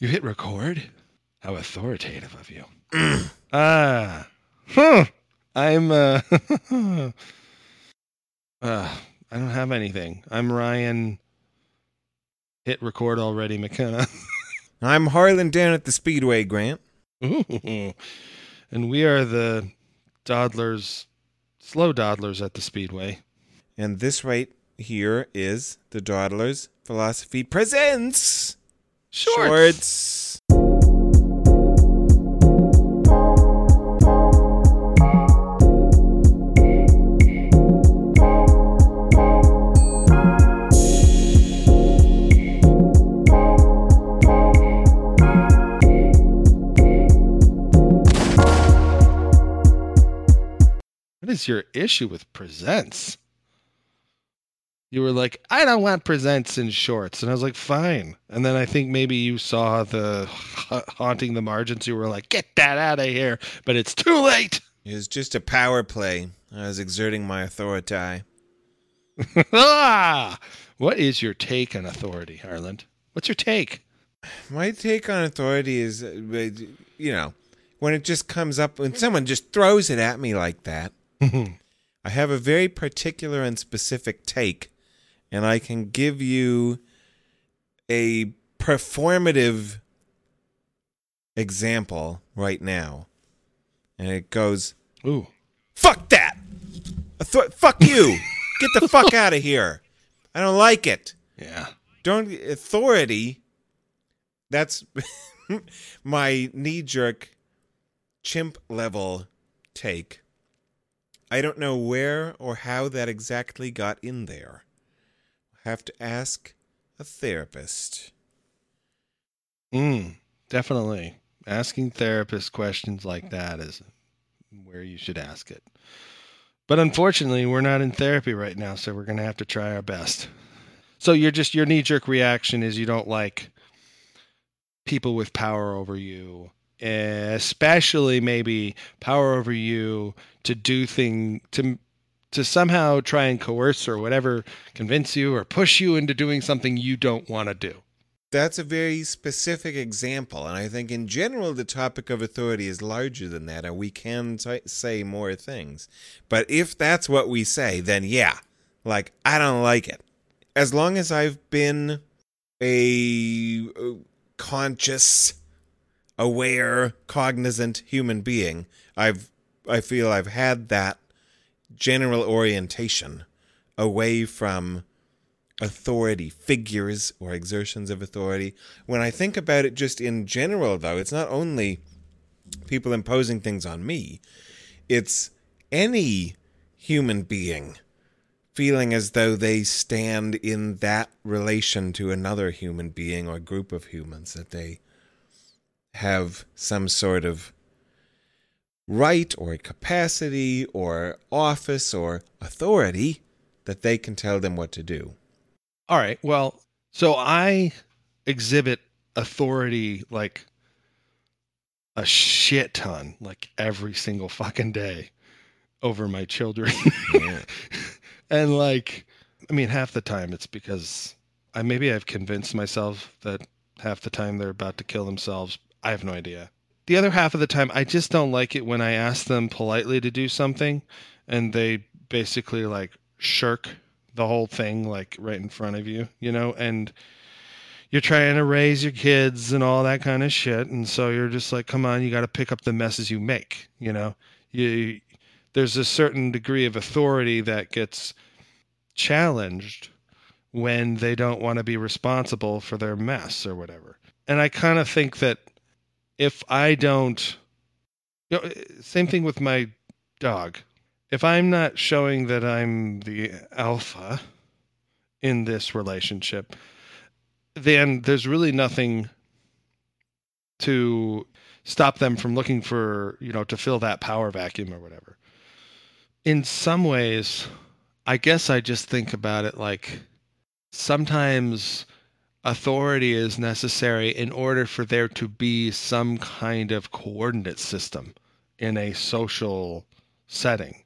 You hit record? How authoritative of you. ah. Huh. I'm uh, uh I don't have anything. I'm Ryan hit record already, McKenna. I'm Harlan down at the Speedway, Grant. and we are the Dawdlers, slow Dawdlers at the Speedway. And this right here is the Dawdlers Philosophy Presents Shorts. Shorts. What is your issue with presents? You were like, I don't want presents in shorts. And I was like, fine. And then I think maybe you saw the ha- haunting the margins. You were like, get that out of here. But it's too late. It was just a power play. I was exerting my authority. ah! What is your take on authority, Harlan? What's your take? My take on authority is, uh, you know, when it just comes up, when someone just throws it at me like that, I have a very particular and specific take, and I can give you a performative example right now. And it goes, Ooh. fuck that! Author- fuck you! Get the fuck out of here! I don't like it. Yeah. Don't authority. That's my knee jerk chimp level take. I don't know where or how that exactly got in there. Have to ask a therapist. Mm, definitely. Asking therapist questions like that is where you should ask it. But unfortunately, we're not in therapy right now, so we're going to have to try our best. So you're just your knee jerk reaction is you don't like people with power over you, especially maybe power over you to do thing to to somehow try and coerce or whatever, convince you or push you into doing something you don't want to do. That's a very specific example, and I think in general the topic of authority is larger than that, and we can t- say more things. But if that's what we say, then yeah, like I don't like it. As long as I've been a uh, conscious, aware, cognizant human being, I've I feel I've had that general orientation away from authority figures or exertions of authority. When I think about it just in general, though, it's not only people imposing things on me, it's any human being feeling as though they stand in that relation to another human being or group of humans, that they have some sort of right or capacity or office or authority that they can tell them what to do. All right. Well, so I exhibit authority like a shit ton, like every single fucking day over my children. Yeah. and like, I mean, half the time it's because I maybe I've convinced myself that half the time they're about to kill themselves. I have no idea. The other half of the time, I just don't like it when I ask them politely to do something and they basically like shirk the whole thing like right in front of you, you know, and you're trying to raise your kids and all that kind of shit and so you're just like come on, you got to pick up the messes you make, you know. You there's a certain degree of authority that gets challenged when they don't want to be responsible for their mess or whatever. And I kind of think that if I don't you know, same thing with my dog if I'm not showing that I'm the alpha in this relationship, then there's really nothing to stop them from looking for, you know, to fill that power vacuum or whatever. In some ways, I guess I just think about it like sometimes authority is necessary in order for there to be some kind of coordinate system in a social setting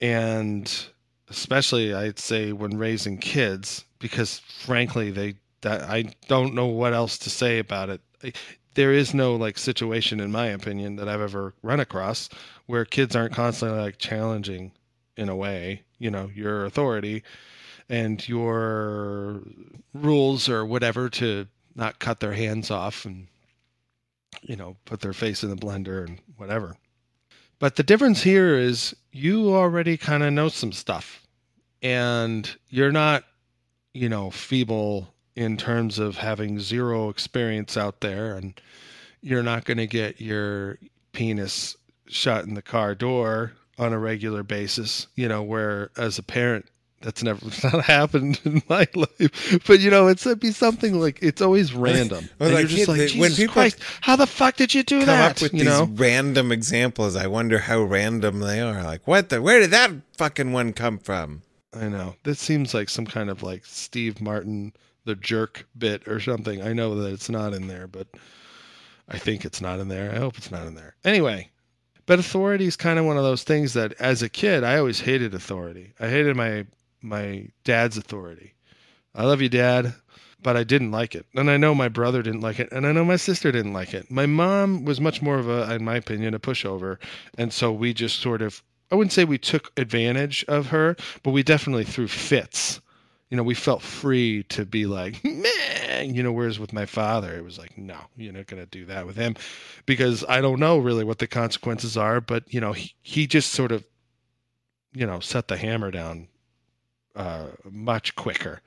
and especially I'd say when raising kids, because frankly they that I don't know what else to say about it. There is no like situation, in my opinion, that I've ever run across where kids aren't constantly like challenging, in a way, you know, your authority and your rules or whatever to not cut their hands off and you know put their face in the blender and whatever. But the difference here is you already kind of know some stuff and you're not, you know, feeble in terms of having zero experience out there and you're not going to get your penis shut in the car door on a regular basis, you know, where as a parent that's never it's not happened in my life. But you know, it's it'd be something like it's always random. Well, and like, you're just like, when Jesus people Christ, how the fuck did you do Come that? up with you these know? random examples. I wonder how random they are. Like, what the? Where did that fucking one come from? I know. This seems like some kind of like Steve Martin the jerk bit or something. I know that it's not in there, but I think it's not in there. I hope it's not in there. Anyway, but authority is kind of one of those things that as a kid I always hated authority. I hated my my dad's authority. I love you, dad, but I didn't like it. And I know my brother didn't like it, and I know my sister didn't like it. My mom was much more of a in my opinion a pushover, and so we just sort of I wouldn't say we took advantage of her, but we definitely threw fits. You know, we felt free to be like, man, you know, whereas with my father, it was like, no, you're not going to do that with him because I don't know really what the consequences are. But, you know, he, he just sort of, you know, set the hammer down uh, much quicker.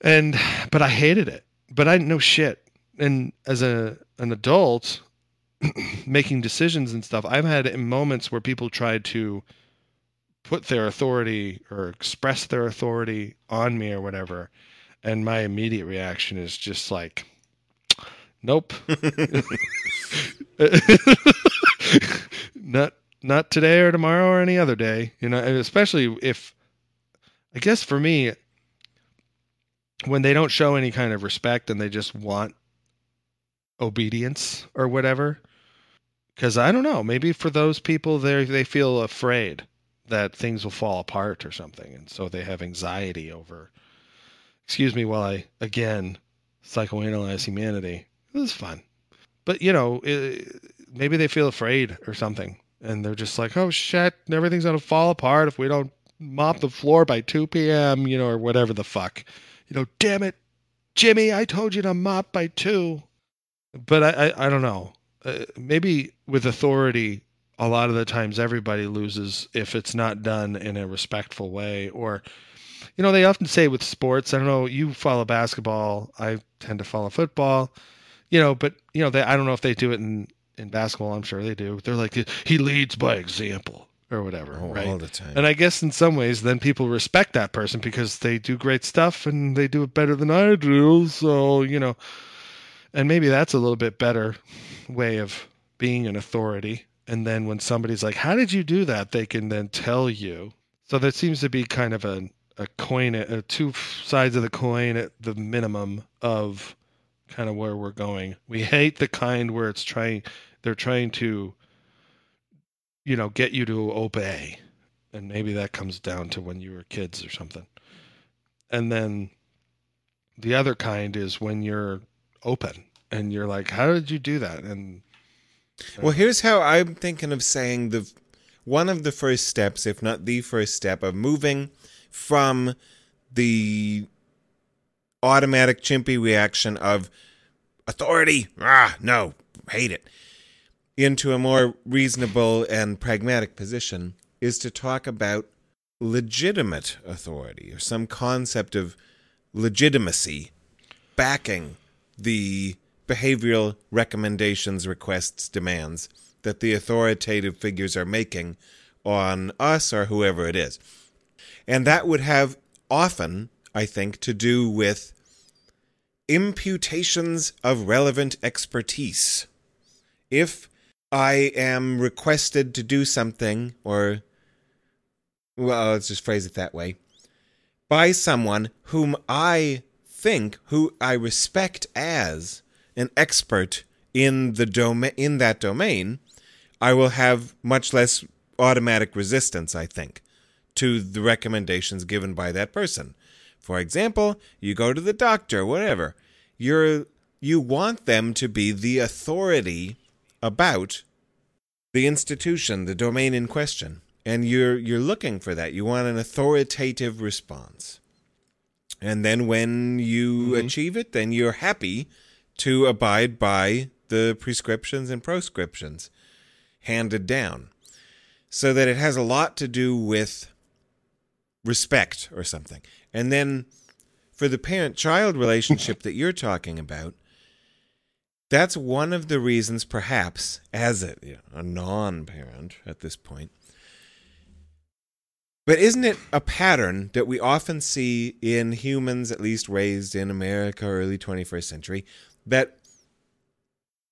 And, but I hated it, but I didn't know shit. And as a, an adult, making decisions and stuff, I've had moments where people tried to put their authority or express their authority on me or whatever, and my immediate reaction is just like, nope, not not today or tomorrow or any other day. You know, especially if, I guess for me, when they don't show any kind of respect and they just want obedience or whatever because I don't know, maybe for those people they they feel afraid that things will fall apart or something, and so they have anxiety over. Excuse me, while I again psychoanalyze humanity. This is fun, but you know, it, maybe they feel afraid or something, and they're just like, "Oh shit, everything's gonna fall apart if we don't mop the floor by 2 p.m." You know, or whatever the fuck. You know, damn it, Jimmy, I told you to mop by two. But I, I, I don't know uh, maybe with authority a lot of the times everybody loses if it's not done in a respectful way or you know they often say with sports i don't know you follow basketball i tend to follow football you know but you know they, i don't know if they do it in in basketball i'm sure they do they're like he leads by example or whatever Oh, right all the time. and i guess in some ways then people respect that person because they do great stuff and they do it better than i do so you know and maybe that's a little bit better way of being an authority. And then when somebody's like, How did you do that? they can then tell you. So there seems to be kind of a, a coin, a, two sides of the coin at the minimum of kind of where we're going. We hate the kind where it's trying, they're trying to, you know, get you to obey. And maybe that comes down to when you were kids or something. And then the other kind is when you're open and you're like, how did you do that? And Well, here's how I'm thinking of saying the one of the first steps, if not the first step, of moving from the automatic chimpy reaction of authority, ah, no, hate it, into a more reasonable and pragmatic position is to talk about legitimate authority or some concept of legitimacy backing the behavioral recommendations, requests, demands that the authoritative figures are making on us or whoever it is. And that would have often, I think, to do with imputations of relevant expertise. If I am requested to do something, or, well, let's just phrase it that way, by someone whom I think, who I respect as an expert in the domain, in that domain, I will have much less automatic resistance, I think, to the recommendations given by that person. For example, you go to the doctor, whatever. You're you want them to be the authority about the institution, the domain in question. And you're you're looking for that. You want an authoritative response. And then when you Mhm. achieve it, then you're happy to abide by the prescriptions and proscriptions handed down. So that it has a lot to do with respect or something. And then for the parent child relationship that you're talking about, that's one of the reasons, perhaps, as a, you know, a non parent at this point. But isn't it a pattern that we often see in humans, at least raised in America, early 21st century, that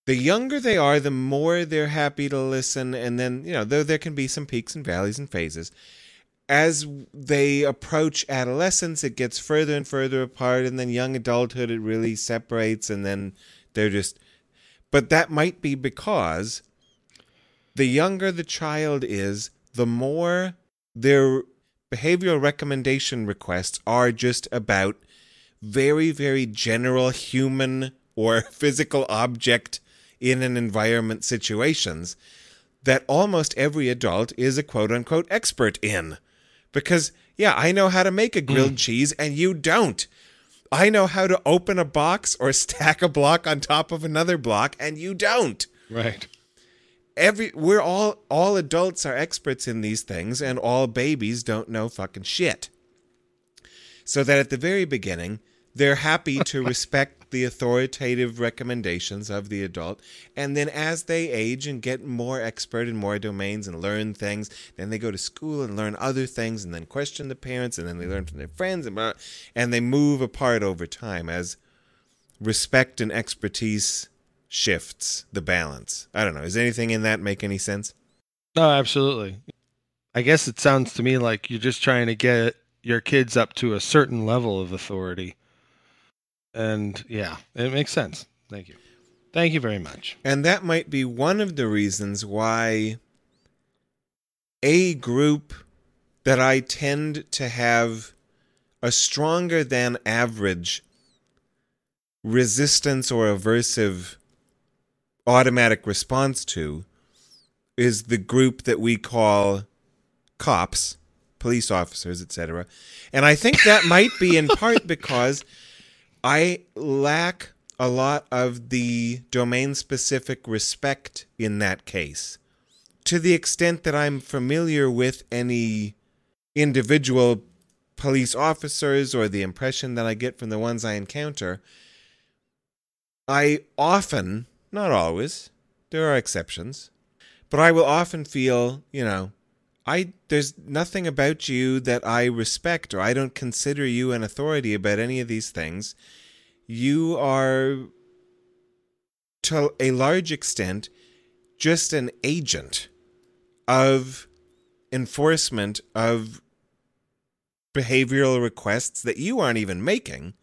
the younger they are, the more they're happy to listen. And then, you know, though there can be some peaks and valleys and phases, as they approach adolescence, it gets further and further apart. And then young adulthood, it really separates. And then they're just. But that might be because the younger the child is, the more their behavioral recommendation requests are just about very, very general human or physical object in an environment situations that almost every adult is a quote unquote expert in. Because, yeah, I know how to make a grilled mm. cheese and you don't. I know how to open a box or stack a block on top of another block and you don't Right. every we're all all adults are experts in these things and all babies don't know fucking shit so that at the very beginning they're happy to respect the authoritative recommendations of the adult and then as they age and get more expert in more domains and learn things then they go to school and learn other things and then question the parents and then they learn from their friends and blah, and they move apart over time as respect and expertise shifts the balance. I don't know. Does anything in that make any sense? No, absolutely. I guess it sounds to me like you're just trying to get your kids up to a certain level of authority. And yeah, it makes sense. Thank you. Thank you very much. And that might be one of the reasons why a group that I tend to have a stronger than average resistance or aversive automatic response to is the group that we call cops, police officers, etc. And I think that might be in part because I lack a lot of the domain specific respect in that case. To the extent that I'm familiar with any individual police officers or the impression that I get from the ones I encounter, I often, not always, there are exceptions, but I will often feel, you know, I there's nothing about you that I respect or I don't consider you an authority about any of these things. You are to a large extent just an agent of enforcement of behavioral requests that you aren't even making.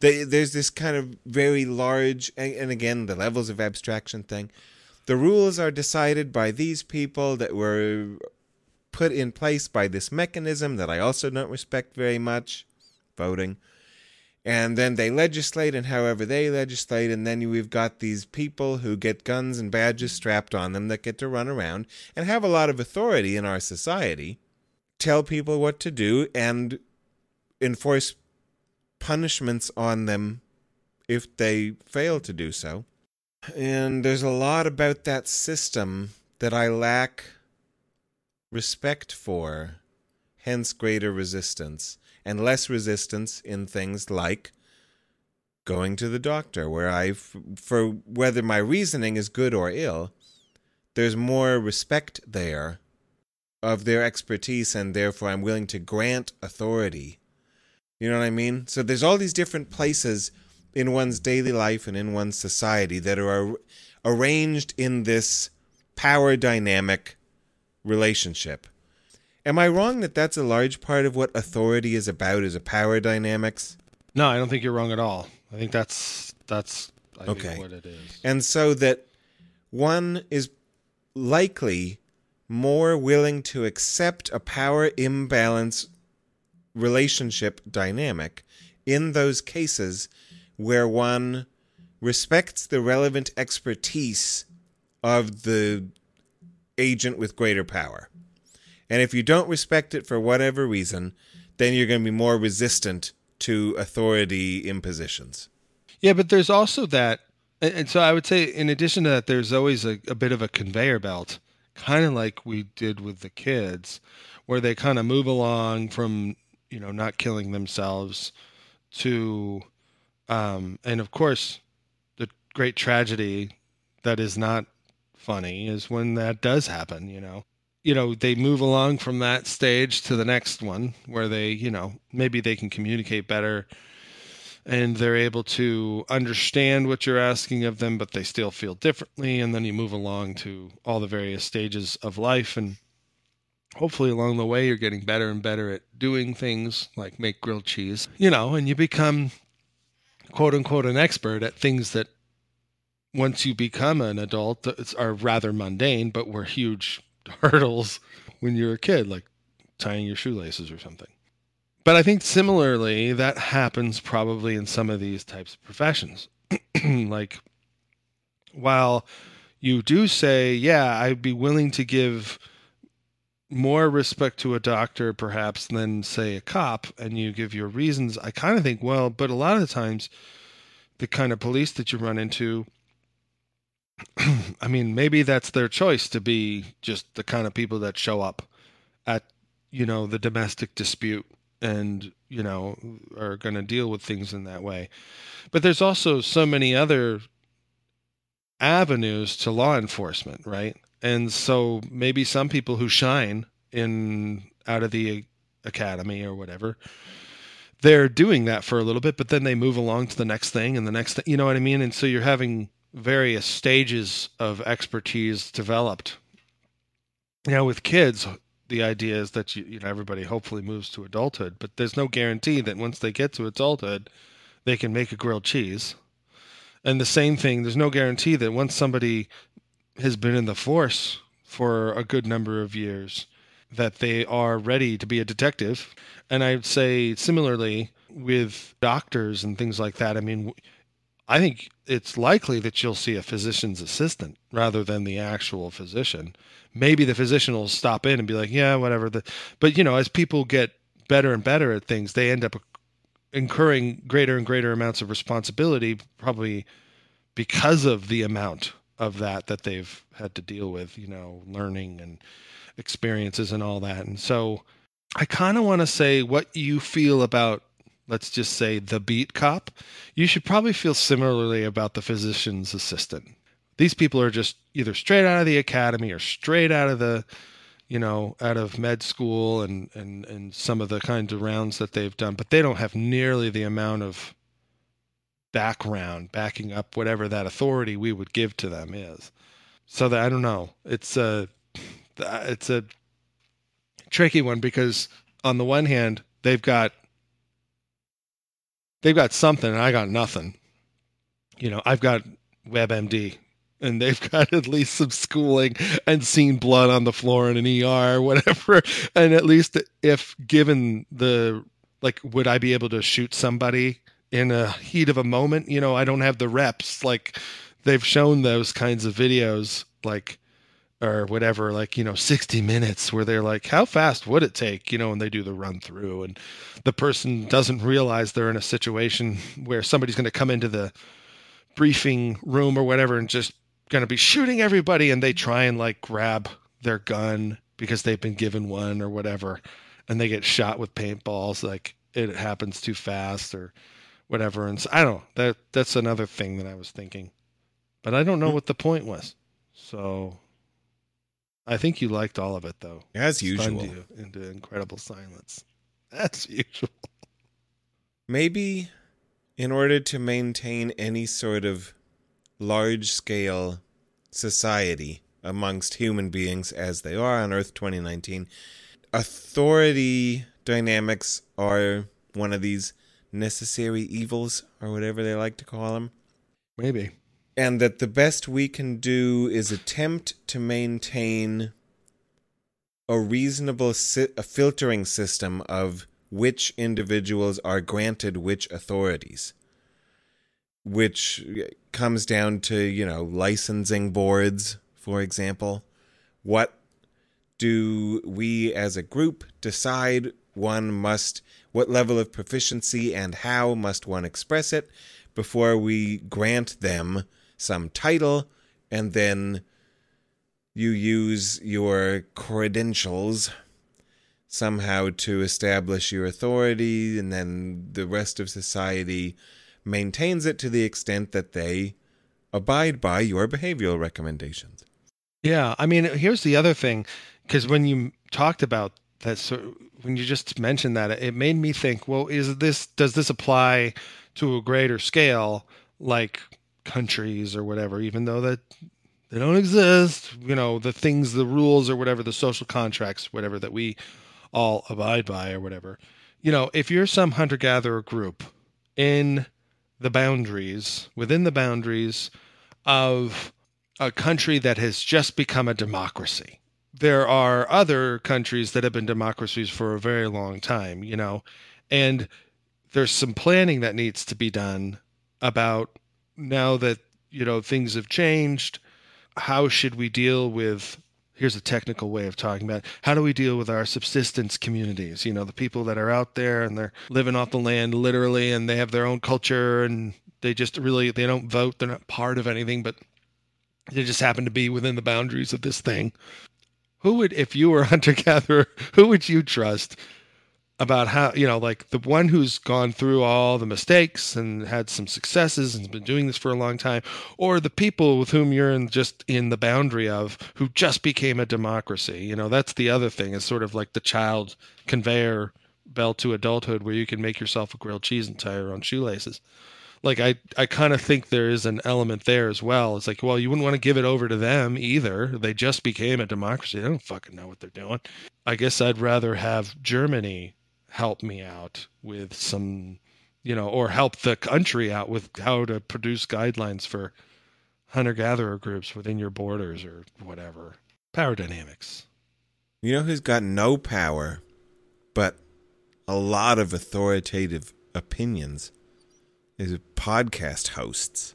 There's this kind of very large, and, and again, the levels of abstraction thing. The rules are decided by these people that were put in place by this mechanism that I also don't respect very much voting. And then they legislate, and however they legislate, and then we've got these people who get guns and badges strapped on them that get to run around and have a lot of authority in our society, tell people what to do, and enforce punishments on them if they fail to do so. And there's a lot about that system that I lack respect for, hence greater resistance, and less resistance in things like going to the doctor, where I, for whether my reasoning is good or ill, there's more respect there of their expertise, and therefore I'm willing to grant authority. You know what I mean? So there's all these different places in one's daily life and in one's society that are ar- arranged in this power dynamic relationship. Am I wrong that that's a large part of what authority is about is a power dynamics? No, I don't think you're wrong at all. I think that's that's I think, Okay. what it is. And so that one is likely more willing to accept a power imbalance relationship dynamic in those cases where one respects the relevant expertise of the agent with greater power. And if you don't respect it for whatever reason, then you're going to be more resistant to authority impositions. Yeah, but there's also that. And so I would say, in addition to that, there's always a, a bit of a conveyor belt, kind of like we did with the kids, where they kind of move along from, you know, not killing themselves to, um, and of course, the great tragedy that is not funny is when that does happen, you know. You know, they move along from that stage to the next one where they, you know, maybe they can communicate better and they're able to understand what you're asking of them, but they still feel differently. And then you move along to all the various stages of life. And hopefully, along the way, you're getting better and better at doing things like make grilled cheese, you know, and you become quote unquote an expert at things that once you become an adult are rather mundane, but were huge hurdles when you're a kid, like tying your shoelaces or something. But I think similarly, that happens probably in some of these types of professions. like, while you do say, yeah, I'd be willing to give more respect to a doctor perhaps than, say, a cop, and you give your reasons, I kind of think, well, but a lot of the times, the kind of police that you run into I mean, maybe that's their choice to be just the kind of people that show up at, you know, the domestic dispute and, you know, are going to deal with things in that way. But there's also so many other avenues to law enforcement, right? And so maybe some people who shine in out of the academy or whatever, they're doing that for a little bit, but then they move along to the next thing and the next thing, you know what I mean? And so you're having various stages of expertise developed. Now, with kids, the idea is that you, you know everybody hopefully moves to adulthood, but there's no guarantee that once they get to adulthood, they can make a grilled cheese. And the same thing, there's no guarantee that once somebody has been in the force for a good number of years, that they are ready to be a detective. And I'd say similarly with doctors and things like that. I mean, I think it's likely that you'll see a physician's assistant rather than the actual physician. Maybe the physician will stop in and be like, "Yeah, whatever." The, but you know, as people get better and better at things, they end up incurring greater and greater amounts of responsibility, probably because of the amount of that that they've had to deal with. You know, learning and experiences and all that. And so, I kind of want to say what you feel about let's just say the beat cop, you should probably feel similarly about the physician's assistant. These people are just either straight out of the academy or straight out of the, you know, out of med school and, and, and some of the kinds of rounds that they've done, but they don't have nearly the amount of background backing up whatever that authority we would give to them is. So that I don't know. It's a it's a tricky one because on the one hand, they've got they've got something and I got nothing. You know, I've got WebMD and they've got at least some schooling and seen blood on the floor in an ER or whatever. And at least if given the, like, would I be able to shoot somebody in a heat of a moment? You know, I don't have the reps. Like, they've shown those kinds of videos, like, or whatever, like, you know, 60 minutes where they're like, how fast would it take? You know, and they do the run through and the person doesn't realize they're in a situation where somebody's going to come into the briefing room or whatever and just going to be shooting everybody. And they try and like grab their gun because they've been given one or whatever. And they get shot with paintballs. Like it happens too fast or whatever. And so, I don't know. That, that's another thing that I was thinking. But I don't know hmm. what the point was. So I think you liked all of it, though. As usual. you into incredible silence. As usual. Maybe in order to maintain any sort of large scale society amongst human beings as they are on Earth 2019, authority dynamics are one of these necessary evils, or whatever they like to call them. Maybe and that the best we can do is attempt to maintain a reasonable si- a filtering system of which individuals are granted which authorities, which comes down to, you know, licensing boards, for example. What do we as a group decide one must, what level of proficiency and how must one express it before we grant them some title and then you use your credentials somehow to establish your authority, and then the rest of society maintains it to the extent that they abide by your behavioral recommendations. Yeah, I mean, here's the other thing, because when you talked about that, so when you just mentioned that, it made me think, well, is this does this apply to a greater scale, like countries or whatever? Even though that they don't exist, you know, the things, the rules or whatever, the social contracts, whatever that we all abide by or whatever. You know, if you're some hunter gatherer group in the boundaries, within the boundaries of a country that has just become a democracy, there are other countries that have been democracies for a very long time, you know, and there's some planning that needs to be done about now that, you know, things have changed. How should we deal with here's a technical way of talking about it. how do we deal with our subsistence communities you know the people that are out there and they're living off the land literally and they have their own culture and they just really they don't vote they're not part of anything but they just happen to be within the boundaries of this thing who would if you were hunter gatherer who would you trust about how you know like the one who's gone through all the mistakes and had some successes and has been doing this for a long time or the people with whom you're in just in the boundary of who just became a democracy. You know that's the other thing is sort of like the child conveyor belt to adulthood where you can make yourself a grilled cheese and tie your own shoelaces. Like i i kind of think there is an element there as well. It's like well you wouldn't want to give it over to them either. They just became a democracy. They don't fucking know what they're doing. I guess i'd rather have germany help me out with some, you know, or help the country out with how to produce guidelines for hunter gatherer groups within your borders or whatever. Power dynamics. You know who's got no power, but a lot of authoritative opinions is podcast hosts.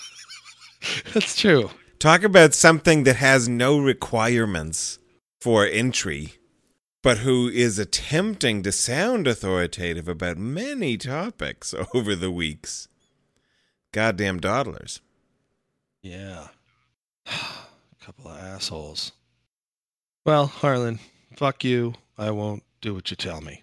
That's true. Talk about something that has no requirements for entry but who is attempting to sound authoritative about many topics over the weeks. Goddamn dawdlers. Yeah. A couple of assholes. Well, Harlan, fuck you. I won't do what you tell me.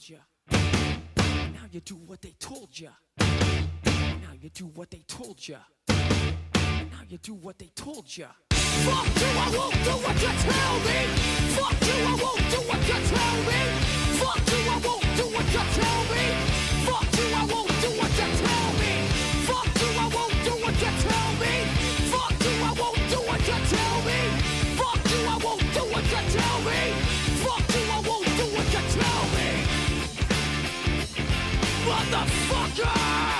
you. Now you do what they told you. Now you do what they told you. Now you do what they told you. Fuck you, I won't do what you tell me. Fuck you, I won't do what you tell me. Fuck you, I won't do what you tell me. Fuck you, I won't do what you tell me. Fuck you, I won't do what you tell me. Fuck you, I won't do what you tell me. Fuck you, I won't do what you tell me. motherfucker!